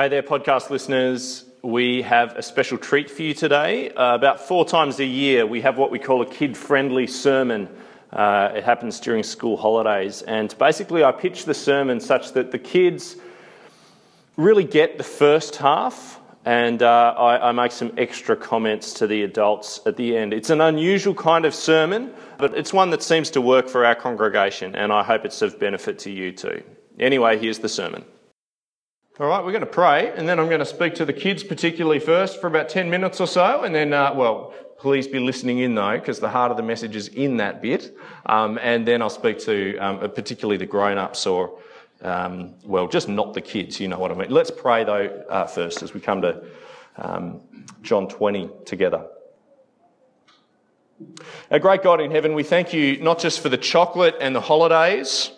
Hey there, podcast listeners. We have a special treat for you today. Uh, about four times a year, we have what we call a kid friendly sermon. Uh, it happens during school holidays. And basically, I pitch the sermon such that the kids really get the first half, and uh, I, I make some extra comments to the adults at the end. It's an unusual kind of sermon, but it's one that seems to work for our congregation, and I hope it's of benefit to you too. Anyway, here's the sermon. All right, we're going to pray, and then I'm going to speak to the kids particularly first for about 10 minutes or so, and then, uh, well, please be listening in though, because the heart of the message is in that bit. Um, and then I'll speak to um, particularly the grown ups or, um, well, just not the kids, you know what I mean. Let's pray though uh, first as we come to um, John 20 together. Our great God in heaven, we thank you not just for the chocolate and the holidays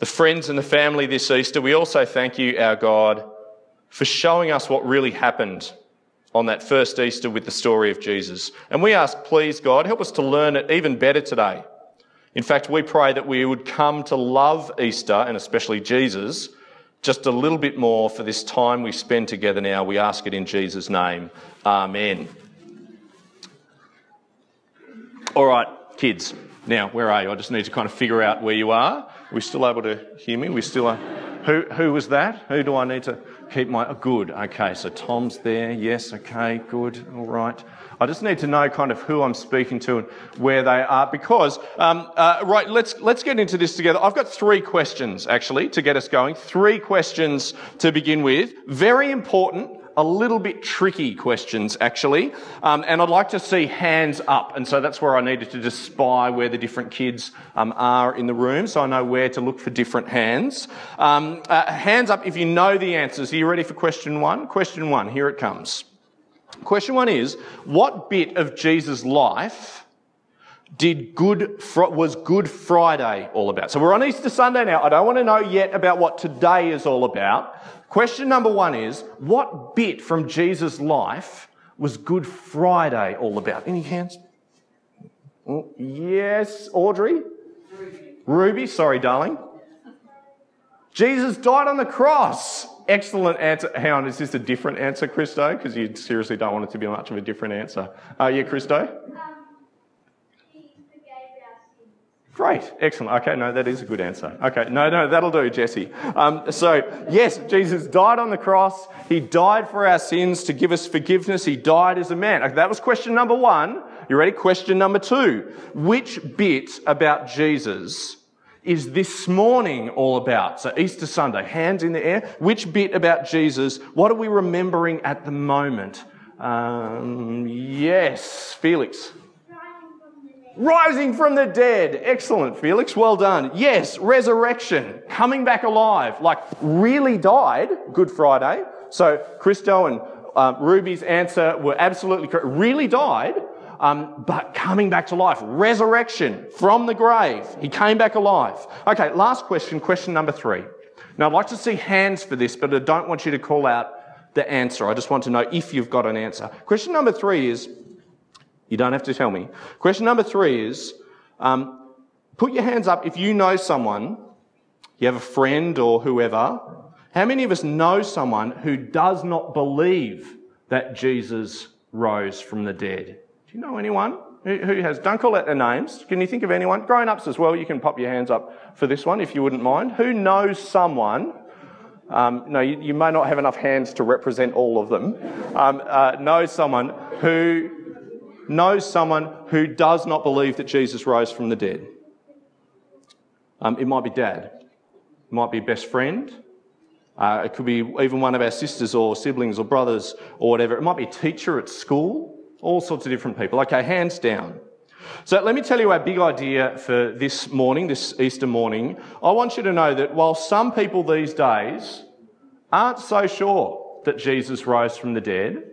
the friends and the family this Easter, we also thank you, our God, for showing us what really happened on that first Easter with the story of Jesus. And we ask, please, God, help us to learn it even better today. In fact, we pray that we would come to love Easter and especially Jesus just a little bit more for this time we spend together now. We ask it in Jesus' name. Amen. All right, kids. Now, where are you? I just need to kind of figure out where you are. Are we still able to hear me? We still are. Who, who was that? Who do I need to keep my. Oh, good. Okay, so Tom's there. Yes, okay, good. All right. I just need to know kind of who I'm speaking to and where they are because, um, uh, right, let's, let's get into this together. I've got three questions actually to get us going. Three questions to begin with. Very important a little bit tricky questions, actually. Um, and I'd like to see hands up. And so that's where I needed to just spy where the different kids um, are in the room so I know where to look for different hands. Um, uh, hands up if you know the answers. Are you ready for question one? Question one, here it comes. Question one is What bit of Jesus' life did good was Good Friday all about? So we're on Easter Sunday now. I don't want to know yet about what today is all about. Question number one is what bit from Jesus' life was Good Friday all about? Any hands? Oh, yes, Audrey? Ruby. Ruby, sorry, darling. Jesus died on the cross. Excellent answer. Hang on, is this a different answer, Christo? Because you seriously don't want it to be much of a different answer. Uh, yeah, Christo? Great, excellent. Okay, no, that is a good answer. Okay, no, no, that'll do, Jesse. Um, so, yes, Jesus died on the cross. He died for our sins to give us forgiveness. He died as a man. Okay, that was question number one. You ready? Question number two. Which bit about Jesus is this morning all about? So, Easter Sunday, hands in the air. Which bit about Jesus? What are we remembering at the moment? Um, yes, Felix. Rising from the dead. Excellent, Felix. Well done. Yes, resurrection. Coming back alive. Like, really died. Good Friday. So, Christo and uh, Ruby's answer were absolutely correct. Really died, um, but coming back to life. Resurrection from the grave. He came back alive. Okay, last question. Question number three. Now, I'd like to see hands for this, but I don't want you to call out the answer. I just want to know if you've got an answer. Question number three is you don't have to tell me. Question number three is um, put your hands up if you know someone, you have a friend or whoever. How many of us know someone who does not believe that Jesus rose from the dead? Do you know anyone who, has? Don't call out their names. Can you think of anyone? Grown ups as well, you can pop your hands up for this one if you wouldn't mind. Who knows someone um, no, you, you, may not have enough hands to represent all of them. Um, uh, know someone who knows someone who does not believe that Jesus rose from the dead. Um, it might be dad, it might be best friend, uh, it could be even one of our sisters or siblings or brothers or whatever. It might be a teacher at school, all sorts of different people. Okay, hands down. So let me tell you our big idea for this morning, this Easter morning. I want you to know that while some people these days aren't so sure that Jesus rose from the dead,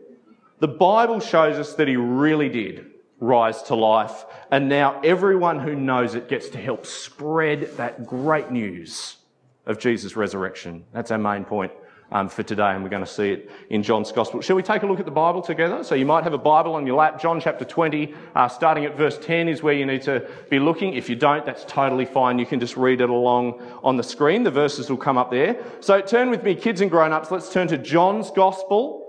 the Bible shows us that he really did rise to life, and now everyone who knows it gets to help spread that great news of Jesus' resurrection. That's our main point um, for today, and we're going to see it in John's Gospel. Shall we take a look at the Bible together? So you might have a Bible on your lap. John chapter 20, uh, starting at verse 10, is where you need to be looking. If you don't, that's totally fine. You can just read it along on the screen. The verses will come up there. So turn with me, kids and grown ups. Let's turn to John's Gospel.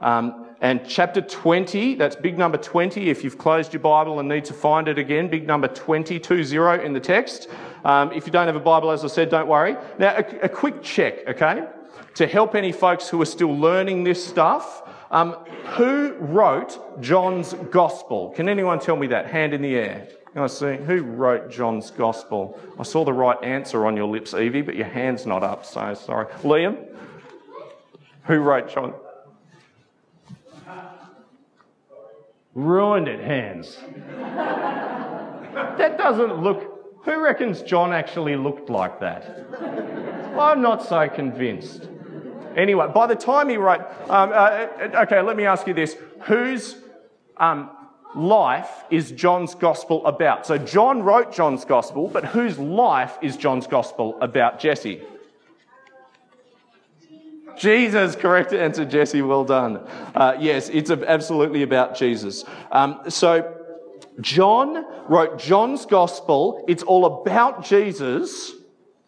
Um, and chapter 20, that's big number 20. If you've closed your Bible and need to find it again, big number 20, 20 in the text. Um, if you don't have a Bible, as I said, don't worry. Now, a, a quick check, okay? to help any folks who are still learning this stuff. Um, who wrote John's Gospel? Can anyone tell me that? Hand in the air. I see. Who wrote John's Gospel? I saw the right answer on your lips, Evie, but your hand's not up, so sorry. Liam? Who wrote John? Ruined it, hands. that doesn't look. Who reckons John actually looked like that? I'm not so convinced. Anyway, by the time he wrote, um, uh, okay, let me ask you this: whose um, life is John's gospel about? So John wrote John's gospel, but whose life is John's gospel about? Jesse. Jesus, correct answer, Jesse. Well done. Uh, yes, it's absolutely about Jesus. Um, so John wrote John's gospel. It's all about Jesus.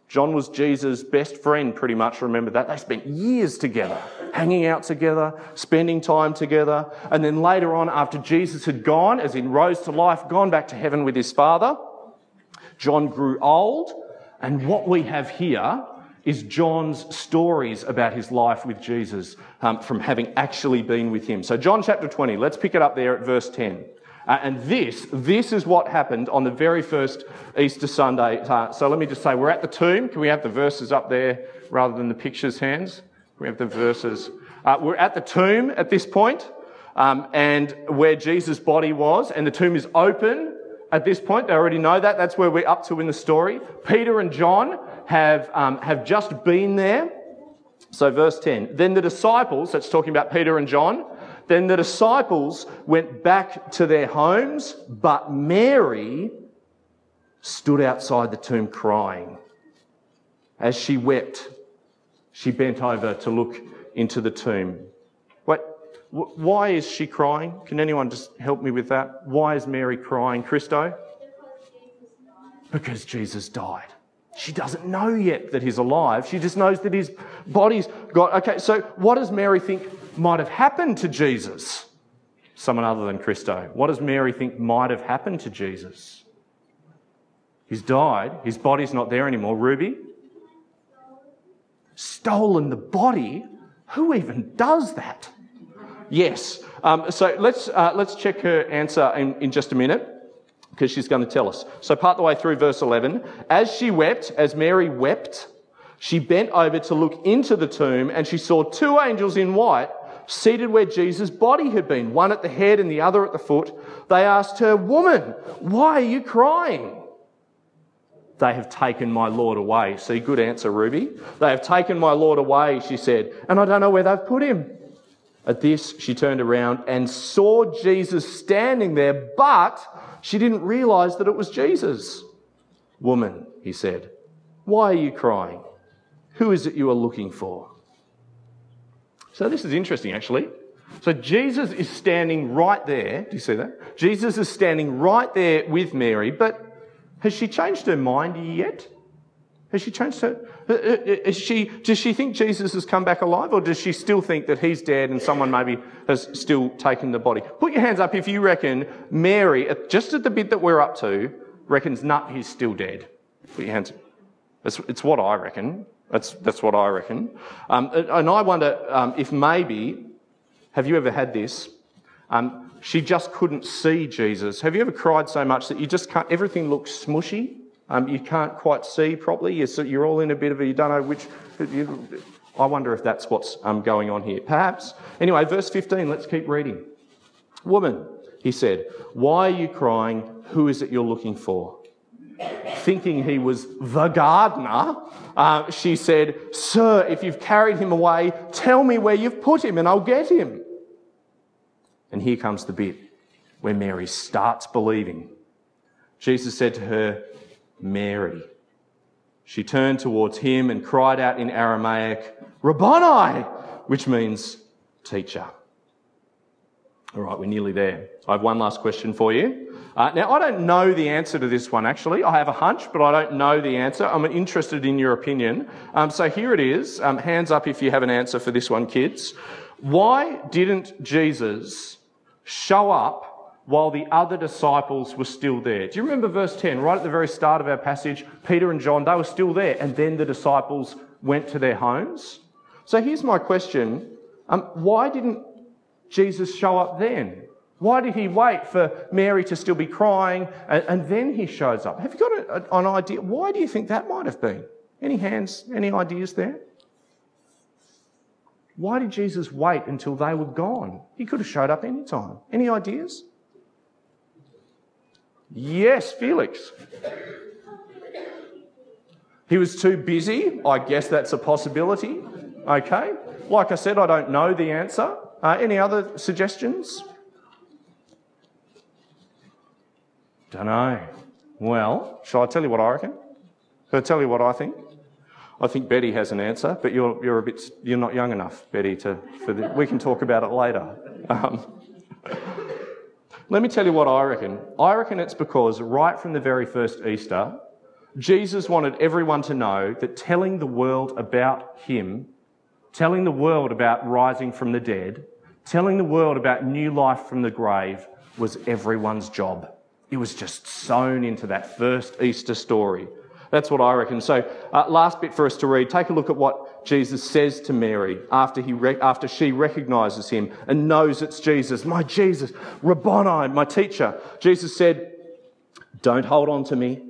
John was Jesus' best friend, pretty much. Remember that? They spent years together, hanging out together, spending time together. And then later on, after Jesus had gone, as in rose to life, gone back to heaven with his Father, John grew old. And what we have here is John's stories about his life with Jesus um, from having actually been with him. So, John chapter 20, let's pick it up there at verse 10. Uh, and this, this is what happened on the very first Easter Sunday. Uh, so let me just say, we're at the tomb. Can we have the verses up there rather than the pictures, hands? We have the verses. Uh, we're at the tomb at this point, um, and where Jesus' body was, and the tomb is open at this point. They already know that. That's where we're up to in the story. Peter and John have, um, have just been there. So, verse 10. Then the disciples, that's talking about Peter and John, then the disciples went back to their homes, but Mary stood outside the tomb crying. As she wept, she bent over to look into the tomb. What, why is she crying? Can anyone just help me with that? Why is Mary crying, Christo? Because Jesus died. She doesn't know yet that he's alive. She just knows that his body's got. Okay, so what does Mary think might have happened to Jesus? Someone other than Christo. What does Mary think might have happened to Jesus? He's died. His body's not there anymore. Ruby? Stolen the body? Who even does that? Yes. Um, so let's, uh, let's check her answer in, in just a minute because she's going to tell us. So, part the way through verse 11, as she wept, as Mary wept, she bent over to look into the tomb and she saw two angels in white seated where Jesus' body had been, one at the head and the other at the foot. They asked her, Woman, why are you crying? They have taken my Lord away. See, good answer, Ruby. They have taken my Lord away, she said, and I don't know where they've put him. At this, she turned around and saw Jesus standing there, but she didn't realize that it was Jesus. Woman, he said, why are you crying? Who is it you are looking for? So this is interesting, actually. So Jesus is standing right there. Do you see that? Jesus is standing right there with Mary, but has she changed her mind yet? Has she changed her? Uh, uh, is she, does she think Jesus has come back alive, or does she still think that he's dead and someone maybe has still taken the body? Put your hands up if you reckon Mary, just at the bit that we're up to, reckons, nah, he's still dead. Put your hands up. It's, it's what I reckon. That's, that's what I reckon. Um, and I wonder um, if maybe, have you ever had this? Um, she just couldn't see Jesus. Have you ever cried so much that you just can't, everything looks smushy? Um, you can't quite see properly. You're, you're, all in a bit of a, you don't know which. You, I wonder if that's what's um, going on here. Perhaps. Anyway, verse 15, let's keep reading. Woman, he said, why are you crying? Who is it you're looking for? Thinking he was the gardener, uh, she said, Sir, if you've carried him away, tell me where you've put him and I'll get him. And here comes the bit where Mary starts believing. Jesus said to her, Mary. she turned towards him and cried out in Aramaic, Rabboni, which means teacher. All right, we're nearly there. I have one last question for you. Uh, now, I don't know the answer to this one actually. I have a hunch, but I don't know the answer. I'm interested in your opinion. Um, so here it is. Um, hands up if you have an answer for this one, kids. Why didn't Jesus show up while the other disciples were still there? Do you remember verse 10, right at the very start of our passage? Peter and John, they were still there, and then the disciples went to their homes. So here's my question um, Why didn't Jesus show up then? Why did he wait for Mary to still be crying and, and then he shows up? Have you got a, a, an idea? Why do you think that might have been? Any hands, any ideas there? Why did Jesus wait until they were gone? He could have showed up any time. Any ideas? Yes, Felix. He was too busy. I guess that's a possibility. Okay. Like I said, I don't know the answer. Uh, any other suggestions? Don't know. Well, shall I tell you what I reckon? Shall I tell you what I think? I think Betty has an answer, but you're, you're a bit you're not young enough, Betty. To for the, we can talk about it later. Um, let me tell you what I reckon. I reckon it's because right from the very first Easter, Jesus wanted everyone to know that telling the world about Him, telling the world about rising from the dead, telling the world about new life from the grave was everyone's job. It was just sewn into that first Easter story. That's what I reckon. So, uh, last bit for us to read. Take a look at what Jesus says to Mary after, he re- after she recognizes him and knows it's Jesus. My Jesus, Rabboni, my teacher. Jesus said, Don't hold on to me,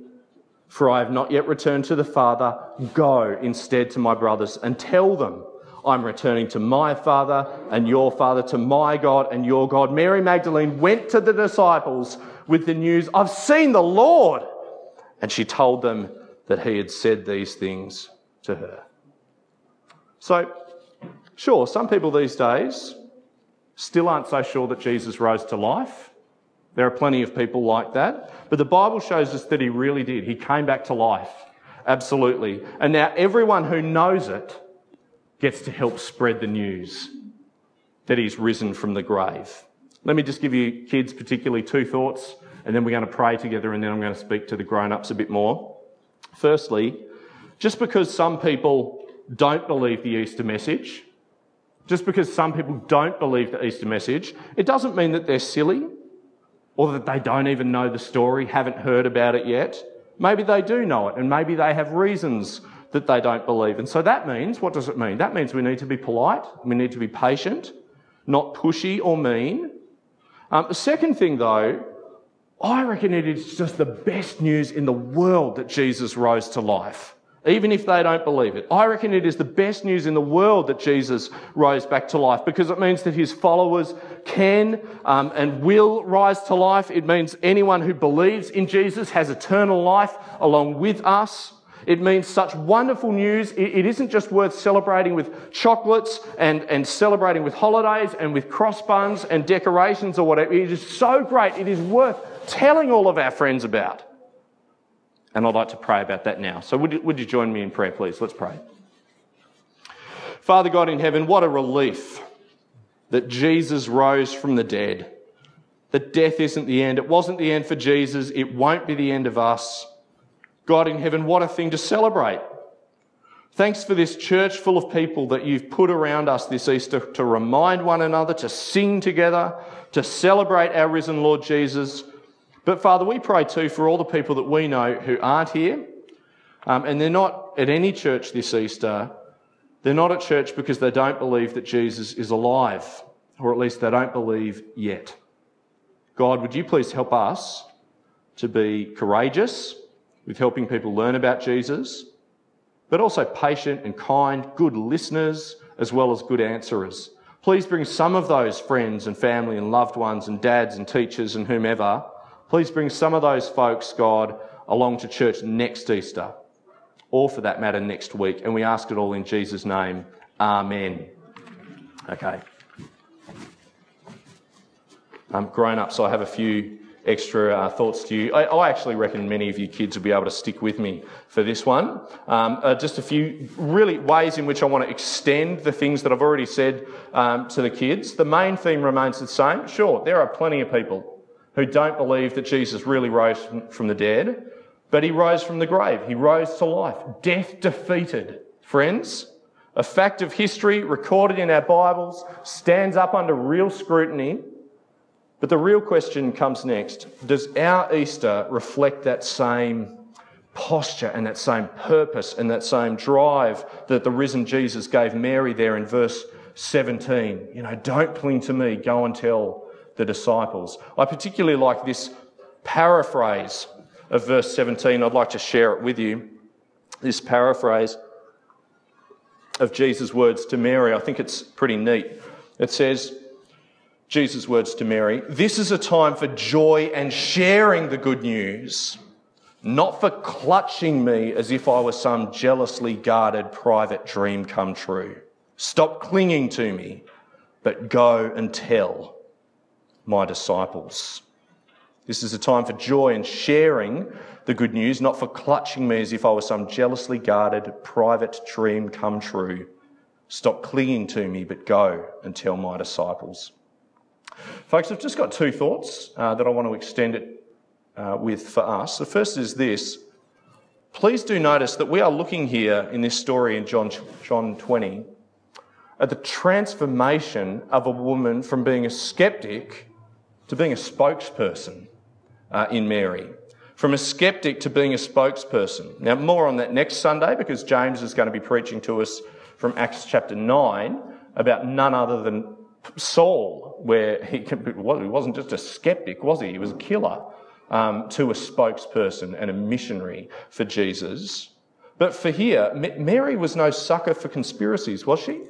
for I have not yet returned to the Father. Go instead to my brothers and tell them I'm returning to my Father and your Father, to my God and your God. Mary Magdalene went to the disciples with the news, I've seen the Lord. And she told them that he had said these things to her. So, sure, some people these days still aren't so sure that Jesus rose to life. There are plenty of people like that. But the Bible shows us that he really did. He came back to life. Absolutely. And now everyone who knows it gets to help spread the news that he's risen from the grave. Let me just give you kids, particularly, two thoughts, and then we're going to pray together, and then I'm going to speak to the grown ups a bit more. Firstly, just because some people don't believe the Easter message, just because some people don't believe the Easter message, it doesn't mean that they're silly or that they don't even know the story, haven't heard about it yet. Maybe they do know it, and maybe they have reasons that they don't believe. And so that means, what does it mean? That means we need to be polite, we need to be patient, not pushy or mean. Um, the second thing, though, I reckon it is just the best news in the world that Jesus rose to life, even if they don't believe it. I reckon it is the best news in the world that Jesus rose back to life because it means that his followers can um, and will rise to life. It means anyone who believes in Jesus has eternal life along with us. It means such wonderful news. It isn't just worth celebrating with chocolates and, and celebrating with holidays and with cross buns and decorations or whatever. It is so great. It is worth telling all of our friends about. And I'd like to pray about that now. So would you, would you join me in prayer, please? Let's pray. Father God in heaven, what a relief that Jesus rose from the dead. That death isn't the end. It wasn't the end for Jesus. It won't be the end of us. God in heaven, what a thing to celebrate. Thanks for this church full of people that you've put around us this Easter to remind one another, to sing together, to celebrate our risen Lord Jesus. But Father, we pray too for all the people that we know who aren't here, um, and they're not at any church this Easter. They're not at church because they don't believe that Jesus is alive, or at least they don't believe yet. God, would you please help us to be courageous? with helping people learn about Jesus, but also patient and kind, good listeners, as well as good answerers. Please bring some of those friends and family and loved ones and dads and teachers and whomever. Please bring some of those folks, God, along to church next Easter, or for that matter, next week. And we ask it all in Jesus' name. Amen. Okay. I'm grown up, so I have a few extra uh, thoughts to you. I, I, actually reckon many of you kids will be able to stick with me for this one. Um, uh, just a few really ways in which I want to extend the things that I've already said um, to the kids. The main theme remains the same. Sure, there are plenty of people who don't believe that Jesus really rose from the dead, but he rose from the grave. He rose to life. Death defeated. Friends, a fact of history recorded in our Bibles stands up under real scrutiny but the real question comes next Does our Easter reflect that same posture and that same purpose and that same drive that the risen Jesus gave Mary there in verse 17? You know, don't cling to me, go and tell the disciples. I particularly like this paraphrase of verse 17. I'd like to share it with you. This paraphrase of Jesus' words to Mary. I think it's pretty neat. It says, Jesus' words to Mary This is a time for joy and sharing the good news, not for clutching me as if I were some jealously guarded private dream come true. Stop clinging to me, but go and tell my disciples. This is a time for joy and sharing the good news, not for clutching me as if I was some jealously guarded private dream come true. Stop clinging to me, but go and tell my disciples. Folks, I've just got two thoughts uh, that I want to extend it uh, with for us. The first is this. Please do notice that we are looking here in this story in John, John 20 at the transformation of a woman from being a skeptic to being a spokesperson uh, in Mary. From a skeptic to being a spokesperson. Now, more on that next Sunday because James is going to be preaching to us from Acts chapter 9 about none other than Saul, where he, wasn't just a skeptic, was he? He was a killer um, to a spokesperson and a missionary for Jesus. But for here, Mary was no sucker for conspiracies, was she?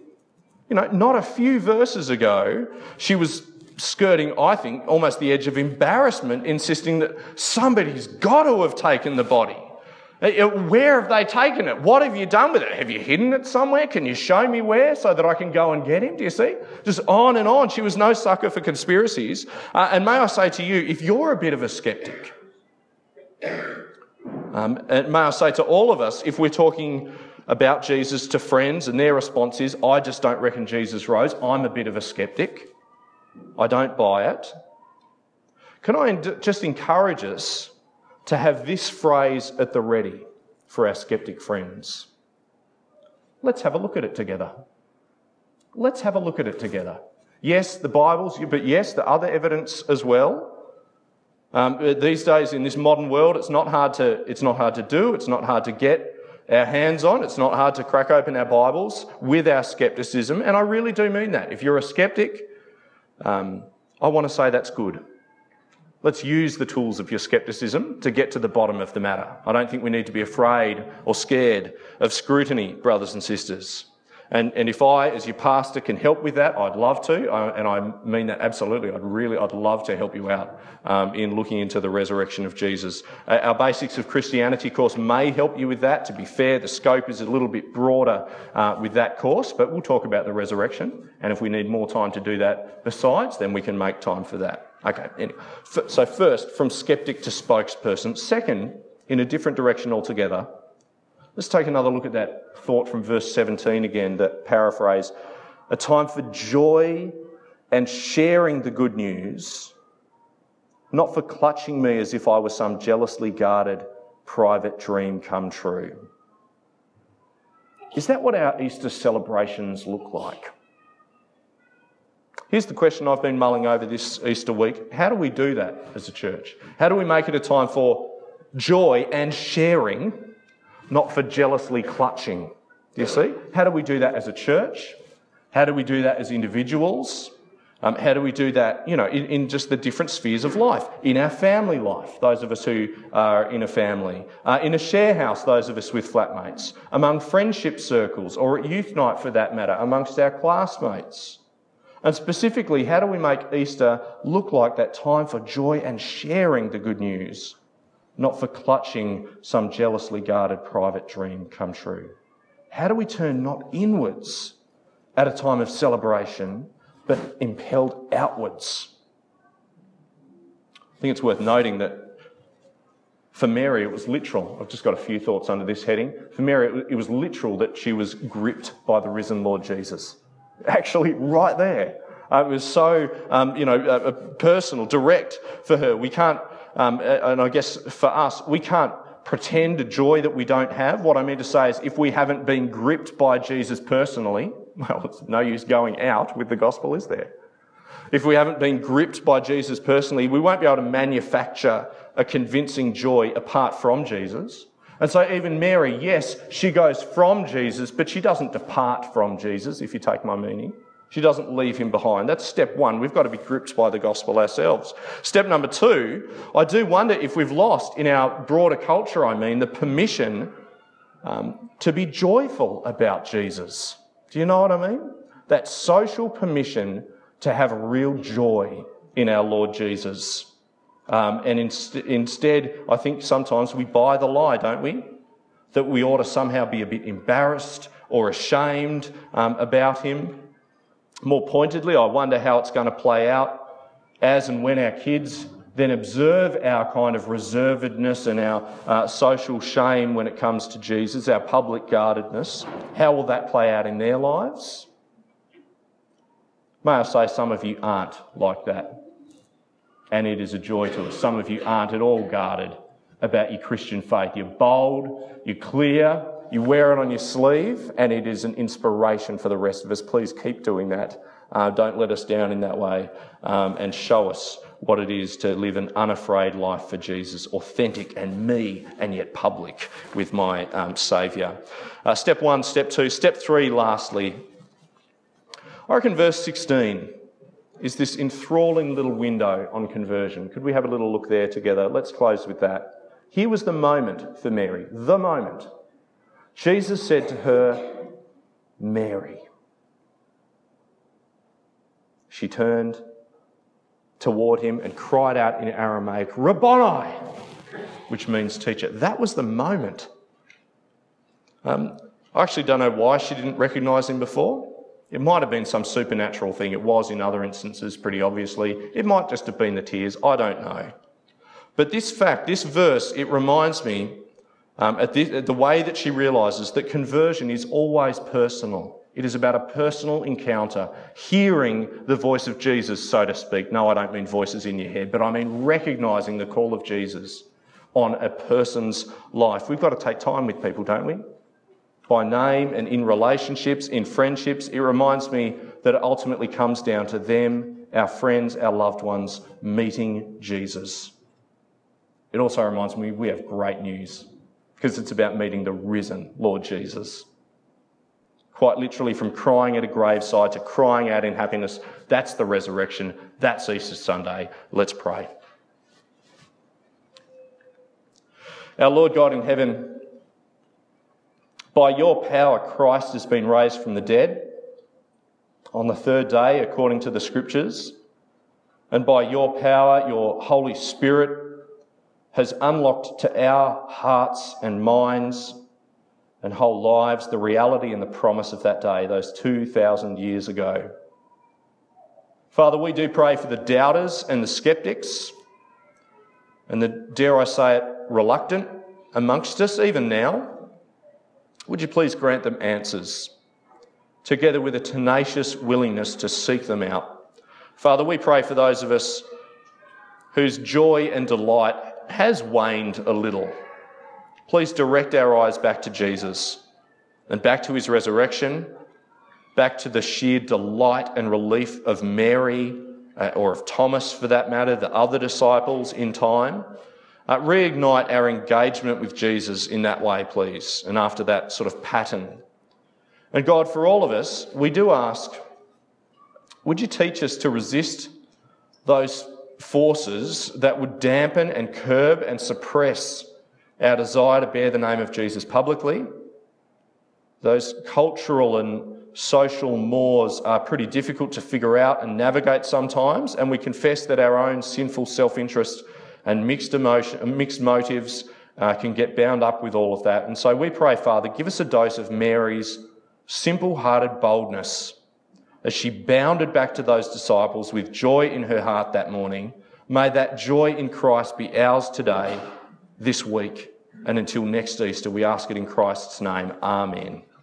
You know, not a few verses ago, she was skirting, I think, almost the edge of embarrassment, insisting that somebody's got to have taken the body. Uh, uh, where have they taken it? What have you done with it? Have you hidden it somewhere? Can you show me where so that I can go and get him? Do you see? Just on and on. She was no sucker for conspiracies. Uh, and may I say to you, if you're a bit of a skeptic, um, and may I say to all of us, if we're talking about Jesus to friends and their response is, I just don't reckon Jesus rose, I'm a bit of a skeptic. I don't buy it. Can I just encourage us to have this phrase at the ready for our skeptic friends. Let's have a look at it together. Let's have a look at it together. Yes, the Bible's, but yes, the other evidence as well. Um, these days in this modern world, it's not hard to it's not hard to do. It's not hard to get our hands on. It's not hard to crack open our Bibles with our skepticism, and I really do mean that. If you're a skeptic, um, I want to say that's good. Let's use the tools of your skepticism to get to the bottom of the matter. I don't think we need to be afraid or scared of scrutiny, brothers and sisters. And, and if I, as your pastor, can help with that, I'd love to. I, and I mean that absolutely. I'd really, I'd love to help you out um, in looking into the resurrection of Jesus. Uh, our Basics of Christianity course may help you with that. To be fair, the scope is a little bit broader uh, with that course, but we'll talk about the resurrection. And if we need more time to do that besides, then we can make time for that. Okay, anyway. so first, from skeptic to spokesperson. Second, in a different direction altogether, let's take another look at that thought from verse 17 again, that paraphrase. A time for joy and sharing the good news, not for clutching me as if I were some jealously guarded private dream come true. Is that what our Easter celebrations look like? Here's the question I've been mulling over this Easter week. How do we do that as a church? How do we make it a time for joy and sharing, not for jealously clutching? Do you see? How do we do that as a church? How do we do that as individuals? Um, how do we do that, you know, in, in, just the different spheres of life? In our family life, those of us who are in a family. Uh, in a share house, those of us with flatmates. Among friendship circles, or at youth night for that matter, amongst our classmates. And specifically, how do we make Easter look like that time for joy and sharing the good news, not for clutching some jealously guarded private dream come true? How do we turn not inwards at a time of celebration, but impelled outwards? I think it's worth noting that for Mary, it was literal. I've just got a few thoughts under this heading. For Mary, it was literal that she was gripped by the risen Lord Jesus. Actually, right there. Uh, it was so, um, you know, uh, personal, direct for her. We can't, um, and I guess for us, we can't pretend a joy that we don't have. What I mean to say is, if we haven't been gripped by Jesus personally, well, it's no use going out with the gospel, is there? If we haven't been gripped by Jesus personally, we won't be able to manufacture a convincing joy apart from Jesus. And so, even Mary, yes, she goes from Jesus, but she doesn't depart from Jesus, if you take my meaning. She doesn't leave him behind. That's step one. We've got to be gripped by the gospel ourselves. Step number two, I do wonder if we've lost in our broader culture, I mean, the permission um, to be joyful about Jesus. Do you know what I mean? That social permission to have real joy in our Lord Jesus. Um, and inst- instead, I think sometimes we buy the lie, don't we? That we ought to somehow be a bit embarrassed or ashamed um, about him. More pointedly, I wonder how it's going to play out as and when our kids then observe our kind of reservedness and our uh, social shame when it comes to Jesus, our public guardedness. How will that play out in their lives? May I say, some of you aren't like that. And it is a joy to us. Some of you aren't at all guarded about your Christian faith. You're bold, you're clear, you wear it on your sleeve, and it is an inspiration for the rest of us. Please keep doing that. Uh, don't let us down in that way um, and show us what it is to live an unafraid life for Jesus, authentic and me, and yet public with my um, Saviour. Uh, step one, step two, step three, lastly, I reckon verse 16 is this enthralling little window on conversion. Could we have a little look there together? Let's close with that. Here was the moment for Mary, the moment. Jesus said to her, Mary. She turned toward him and cried out in Aramaic, Rabboni, which means teacher. That was the moment. Um, I actually don't know why she didn't recognise him before. It might have been some supernatural thing. It was in other instances, pretty obviously. It might just have been the tears. I don't know. But this fact, this verse, it reminds me um, at, the, at the way that she realizes that conversion is always personal. It is about a personal encounter, hearing the voice of Jesus, so to speak. No, I don't mean voices in your head, but I mean recognizing the call of Jesus on a person's life. We've got to take time with people, don't we? by name and in relationships, in friendships. It reminds me that it ultimately comes down to them, our friends, our loved ones, meeting Jesus. It also reminds me we have great news because it's about meeting the risen Lord Jesus. Quite literally, from crying at a graveside to crying out in happiness, that's the resurrection. That's Easter Sunday. Let's pray. Our Lord God in heaven, by your power, Christ has been raised from the dead on the third day, according to the scriptures. And by your power, your Holy Spirit has unlocked to our hearts and minds and whole lives the reality and the promise of that day, those 2,000 years ago. Father, we do pray for the doubters and the skeptics and the, dare I say it, reluctant amongst us, even now. Would you please grant them answers, together with a tenacious willingness to seek them out? Father, we pray for those of us whose joy and delight has waned a little. Please direct our eyes back to Jesus and back to his resurrection, back to the sheer delight and relief of Mary uh, or of Thomas for that matter, the other disciples in time uh, reignite our engagement with Jesus in that way, please, and after that sort of pattern. And God, for all of us, we do ask, would you teach us to resist those forces that would dampen and curb and suppress our desire to bear the name of Jesus publicly? Those cultural and social mores are pretty difficult to figure out and navigate sometimes, and we confess that our own sinful self interest and mixed, emotion, mixed motives uh, can get bound up with all of that. And so we pray, Father, give us a dose of Mary's simple hearted boldness as she bounded back to those disciples with joy in her heart that morning, May that joy in Christ be ours today, this week, and until next Easter, we ask it in Christ's name. Amen.